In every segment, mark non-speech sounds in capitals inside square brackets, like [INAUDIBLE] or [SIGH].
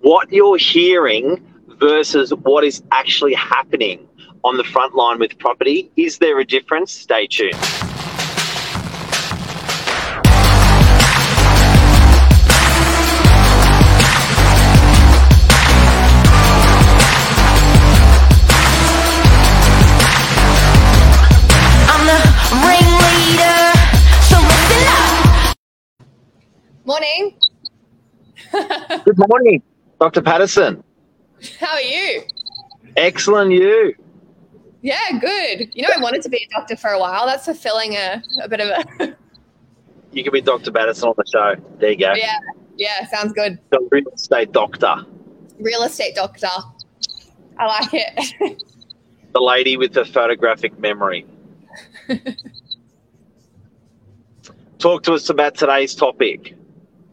what you're hearing versus what is actually happening on the front line with property. Is there a difference? Stay tuned. I'm the ringleader, so listen up. Morning. Good morning, Dr. Patterson. How are you? Excellent, you. Yeah, good. You know, I wanted to be a doctor for a while. That's fulfilling a, a bit of a. [LAUGHS] You can be Dr. Patterson on the show. There you go. yeah, yeah, sounds good. The real estate doctor, Real estate doctor. I like it. [LAUGHS] the lady with the photographic memory. [LAUGHS] Talk to us about today's topic.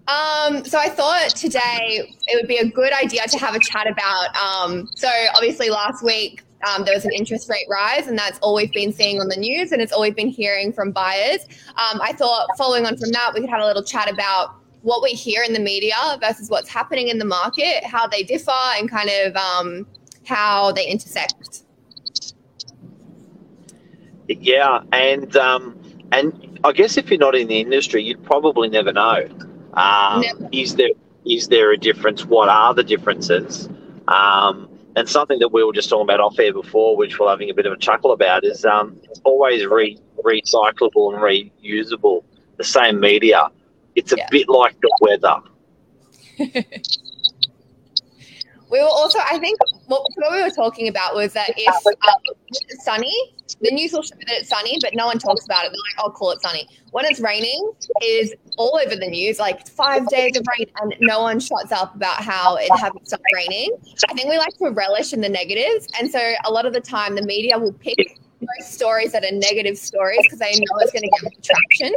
Um, so I thought today it would be a good idea to have a chat about. Um, so obviously last week um, there was an interest rate rise, and that's all we've been seeing on the news, and it's all we've been hearing from buyers. Um, I thought following on from that, we could have a little chat about what we hear in the media versus what's happening in the market, how they differ, and kind of um, how they intersect. Yeah, and um, and I guess if you're not in the industry, you'd probably never know. Um. Is there is there a difference? What are the differences? Um, and something that we were just talking about off air before, which we're having a bit of a chuckle about, is um, it's always re- recyclable and reusable. The same media. It's a Yeah. bit like the weather. [LAUGHS] We were also, I think, what, what we were talking about was that if um, it's sunny, the news will show that it's sunny, but no one talks about it. They're like, "I'll call it sunny." When it's raining, it is all over the news, like five days of rain, and no one shuts up about how it hasn't stopped raining. I think we like to relish in the negatives, and so a lot of the time, the media will pick those stories that are negative stories because they know it's going to get traction.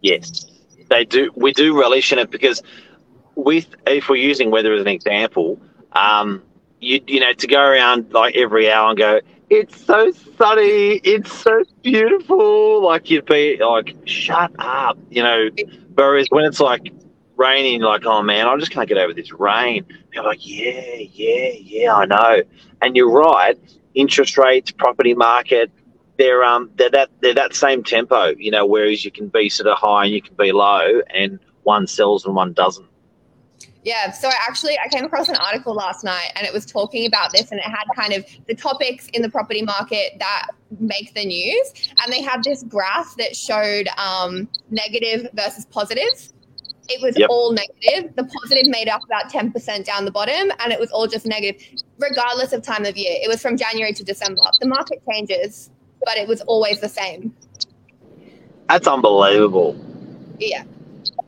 Yes, they do. We do relish in it because with if we're using weather as an example, um, you you know to go around like every hour and go, it's so sunny, it's so beautiful. Like you'd be like, shut up, you know. Whereas when it's like raining, like, oh man, I just can't get over this rain. You're like, yeah, yeah, yeah, I know. And you're right. Interest rates, property market, they're um they're that they're that same tempo, you know. Whereas you can be sort of high and you can be low, and one sells and one doesn't. Yeah, so I actually I came across an article last night and it was talking about this and it had kind of the topics in the property market that make the news and they had this graph that showed um, negative versus positive. It was Yep. all negative. The positive made up about 10% down the bottom and it was all just negative regardless of time of year. It was from January to December. The market changes, but it was always the same. That's unbelievable. Yeah.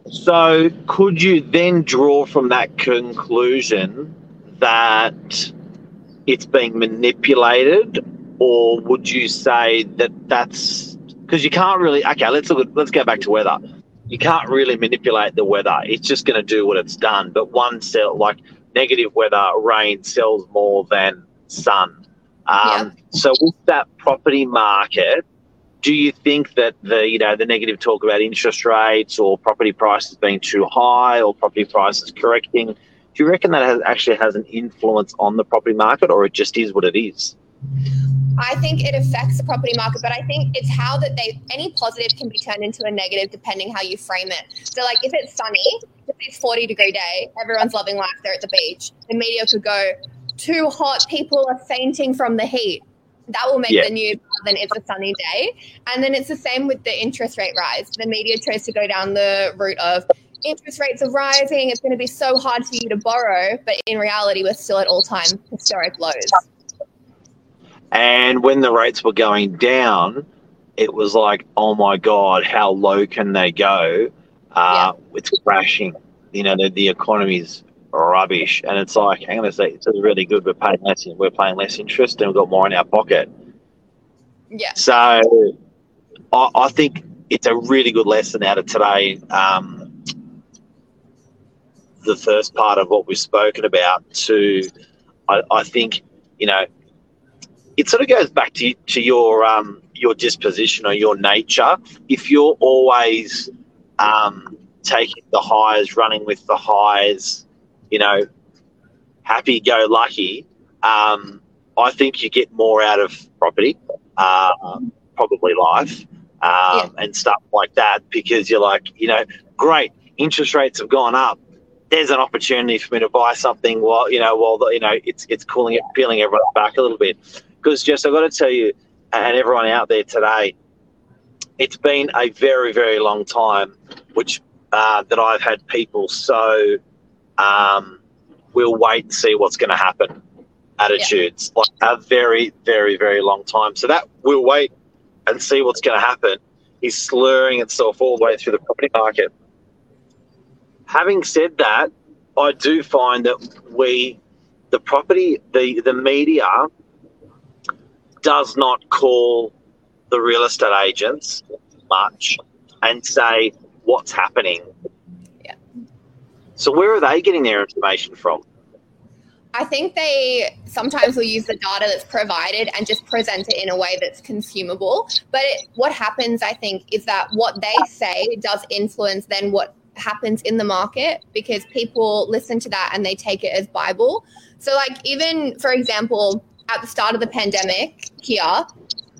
So, could you then draw from that conclusion that it's being manipulated, or would you say that that's because you can't really? Okay, let's look. At, let's go back to weather. You can't really manipulate the weather. It's just going to do what it's done. But one sell like negative weather, rain sells more than sun. Um, So with that property market, do you think that the you know the negative talk about interest rates or property prices being too high or property prices correcting, do you reckon that has, actually has an influence on the property market, or it just is what it is? I think it affects the property market, but I think it's how that they any positive can be turned into a negative depending how you frame it. So, like if it's sunny, if it's forty degree day, everyone's loving life. They're at the beach. The media could go, "Too hot. People are fainting from the heat." That will make Yeah. the news than it's a sunny day. And then it's the same with the interest rate rise. The media tries to go down the route of interest rates are rising. It's going to be so hard for you to borrow, but in reality, we're still at all time historic lows. And when the rates were going down, it was like, oh my god, how low can they go? Uh, It's crashing. You know, the, the economy's rubbish, and it's like, hang on a sec, it's really good. We're paying less, we're paying less interest, and we've got more in our pocket. Yeah. So I, I think it's a really good lesson out of today. Um, the first part of what we've spoken about to, I, I think, you know, it sort of goes back to, to your um, your disposition or your nature. If you're always um, taking the highs, running with the highs, you know, happy go lucky, um, I think you get more out of property, uh, probably life, um, and stuff like that because you're like, you know, great, interest rates have gone up. There's an opportunity for me to buy something while you know while the, you know it's it's cooling it, peeling everyone back a little bit. Because just I've got to tell you, and everyone out there today, it's been a very very long time, which uh, that I've had people so um, we'll wait and see what's going to happen attitudes like a very very very long time. So that we'll wait and see what's going to happen He's slurring itself all the way through the property market. Having said that, I do find that we, the property, the, the media does not call the real estate agents much and say what's happening. Yeah. So where are they getting their information from? I think they sometimes will use the data that's provided and just present it in a way that's consumable. But it, what happens, I think, is that what they say does influence then what happens in the market because people listen to that and they take it as Bible. So, like, even for example, at the start of the pandemic here,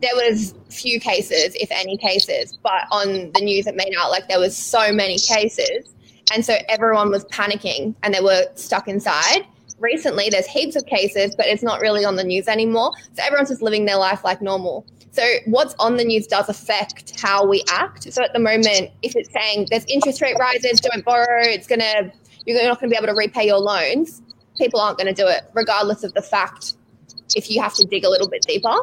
there was few cases, if any cases, but on the news it made out like there was so many cases. And so everyone was panicking and they were stuck inside recently there's heaps of cases, but it's not really on the news anymore. So everyone's just living their life like normal. So what's on the news does affect how we act. So at the moment, if it's saying there's interest rate rises, don't borrow, it's gonna you're not to be able to repay your loans. People aren't to do it, regardless of the fact. If you have to dig a little bit deeper.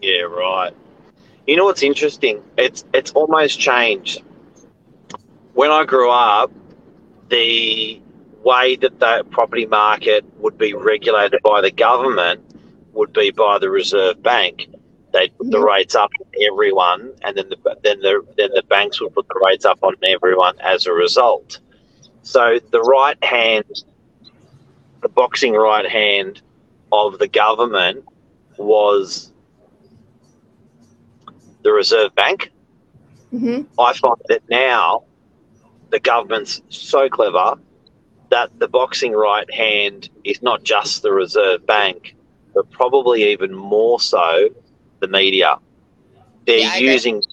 Yeah, right. You know what's interesting? It's it's almost changed. When I grew up, the way that the property market would be regulated by the government would be by the Reserve Bank. They'd put the rates up on everyone, and then the then the then the banks would put the rates up on everyone as a result. So the right hand, the boxing right hand of the government was the Reserve Bank. Mm-hmm. I find that now the government's so clever that the boxing right hand is not just the Reserve Bank, but probably even more so the media. They're Yeah, using,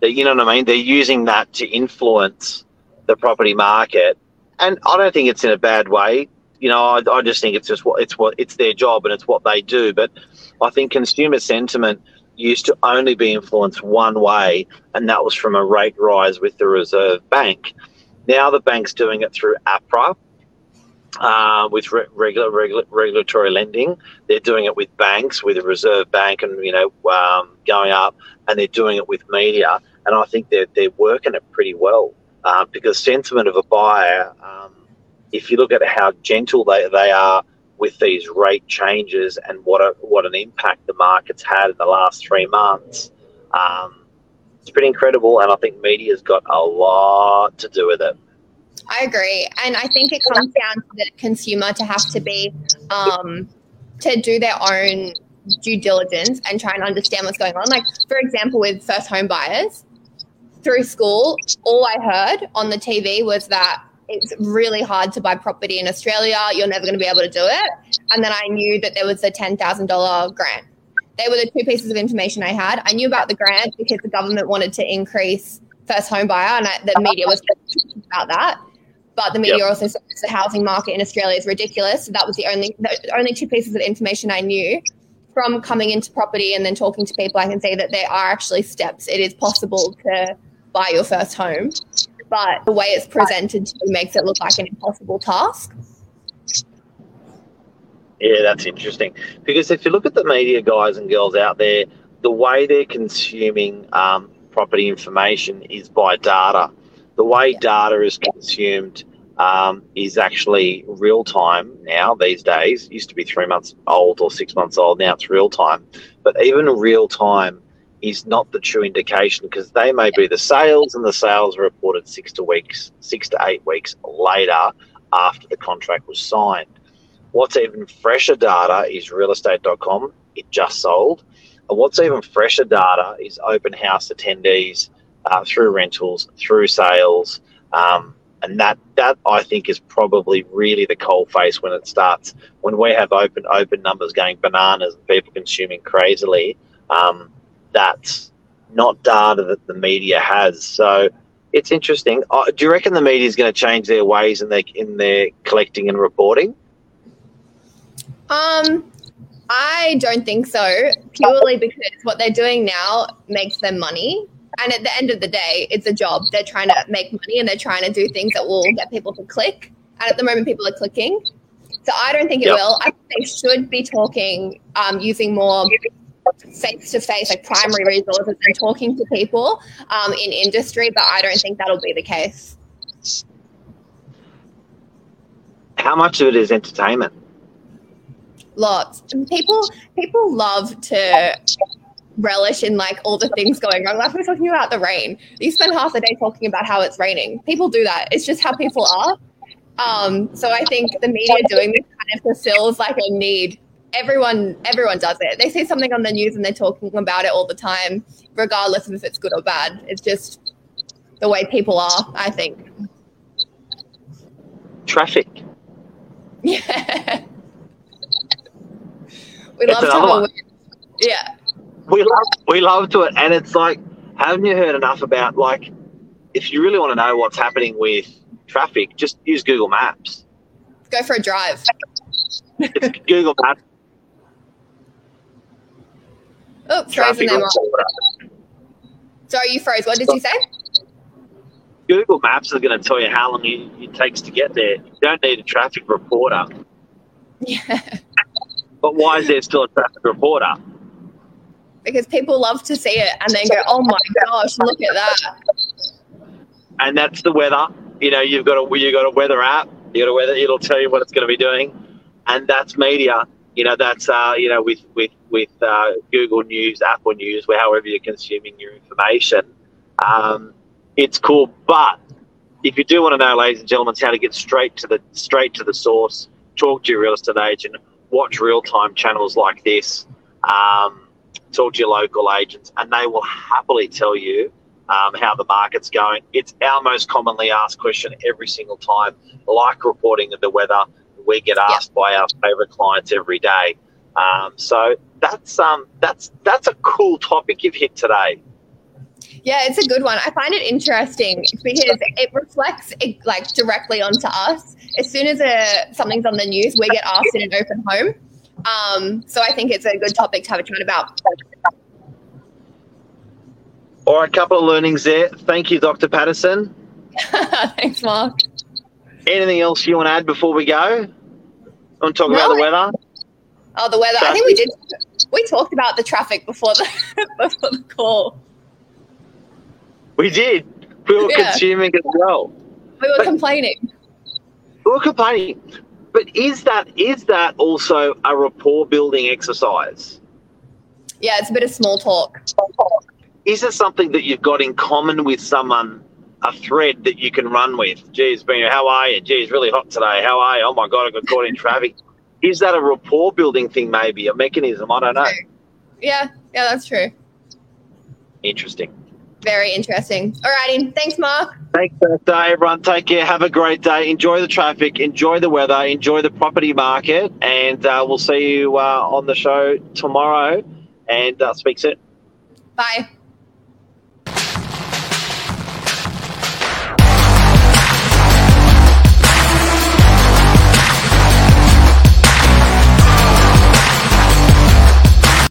they, you know what I mean? They're using that to influence the property market, and I don't think it's in a bad way. You know, I, I just think it's just what it's what it's their job and it's what they do. But I think consumer sentiment used to only be influenced one way, and that was from a rate rise with the Reserve Bank. Now the bank's doing it through APRA, uh, with re- regular, regular regulatory lending. They're doing it with banks, with the Reserve Bank, and you know, um, going up, and they're doing it with media. And I think they're they're working it pretty well uh, because sentiment of a buyer. Um, if you look at how gentle they, they are with these rate changes and what a, what an impact the market's had in the last three months, um, it's pretty incredible. And I think media's got a lot to do with it. I agree, and I think it comes down to the consumer to have to be um, to do their own due diligence and try and understand what's going on. Like for example, with first home buyers through school, all I heard on the TV was that it's really hard to buy property in Australia. You're never going to be able to do it. And then I knew that there was a ten thousand dollar grant. They were the two pieces of information I had. I knew about the grant because the government wanted to increase first home buyer, and I, the media was about that. But the media Yep. also said the housing market in Australia is ridiculous. So that was the only the only two pieces of information I knew from coming into property and then talking to people. I can say that there are actually steps. It is possible to buy your first home, but the way it's presented to you makes it look like an impossible task. Yeah, that's interesting. Because if you look at the media guys and girls out there, the way they're consuming um, property information is by data. The way Yeah. data is consumed um, is actually real time now these days. It used to be three months old or six months old. Now it's real time. But even real time is not the true indication because they may be the sales and the sales are reported six to weeks, six to eight weeks later after the contract was signed. What's even fresher data is realestate.com. It just sold. And what's even fresher data is open house attendees uh, through rentals, through sales, um, and that that I think is probably really the coal face when it starts. When we have open open numbers going bananas and people consuming crazily, um, that's not data that the media has. So it's interesting. Uh, do you reckon the media is going to change their ways in their in their collecting and reporting? Um, I don't think so. Purely because what they're doing now makes them money, and at the end of the day, it's a job. They're trying to make money and they're trying to do things that will get people to click. And at the moment, people are clicking. So I don't think it Yep. will. I think they should be talking um, using more face to face, like primary resources and talking to people um, in industry. But I don't think that'll be the case. How much of it is entertainment? Lots. And people people love to relish in like all the things going wrong. Like we we're talking about the rain. You spend half the day talking about how it's raining. People do that. It's just how people are. Um, so I think the media doing this kind of fulfills like a need. Everyone everyone does it. They see something on the news and they're talking about it all the time, regardless of if it's good or bad. It's just the way people are, I think. Traffic. [LAUGHS] Yeah. We It's love to have another a one. Yeah. we love we love to it, and it's like, haven't you heard enough about like, if you really want to know what's happening with traffic, just use Google Maps. Go for a drive. It's Google Maps. [LAUGHS] Oh, frozen there, Sorry, you froze. What did you say? Google Maps is going to tell you how long it, it takes to get there. You don't need a traffic reporter. [LAUGHS] Yeah. But why is there still a traffic reporter? Because people love to see it and then go, oh my gosh, look at that. And that's the weather. You know, you've got a you got a weather app. You got a weather. It'll tell you what it's going to be doing, and that's media. You know, that's uh, you know with with with uh, Google News, Apple News, where however you're consuming your information. Um, it's cool, but if you do want to know, ladies and gentlemen, how to get straight to the straight to the source, talk to your real estate agent, watch real time channels like this, um, talk to your local agents, and they will happily tell you um, how the market's going. It's our most commonly asked question every single time, like reporting of the weather. We get asked by our favourite clients every day. Um, so that's um, that's that's a cool topic you've hit today. Yeah, it's a good one. I find it interesting because it reflects it, like directly onto us. As soon as a, something's on the news, we get asked in an open home. Um, so I think it's a good topic to have a chat about. All right, a couple of learnings there. Thank you, Dr. Patterson. [LAUGHS] Thanks, Mark. Anything else you want to add before we go? I Want to talk about the weather? Oh, the weather. I think we did. We talked about the traffic before the [LAUGHS] before the call. We did. We were Yeah. consuming as well. We were But- complaining. We were complaining. But is that is that also a rapport building exercise? Yeah, it's a bit of small talk. Is it something that you've got in common with someone, a thread that you can run with? Geez, Ben, how are you? Geez, really hot today. How are you? Oh my God, I got caught in traffic. Is that a rapport building thing, maybe? A mechanism? I don't know. Yeah, yeah, that's true. Interesting. Very interesting. Alrighty, thanks, Mark. Thanks, day, everyone. Take care. Have a great day. Enjoy the traffic. Enjoy the weather. Enjoy the property market. And uh, we'll see you uh, on the show tomorrow. And uh, speak soon. Bye.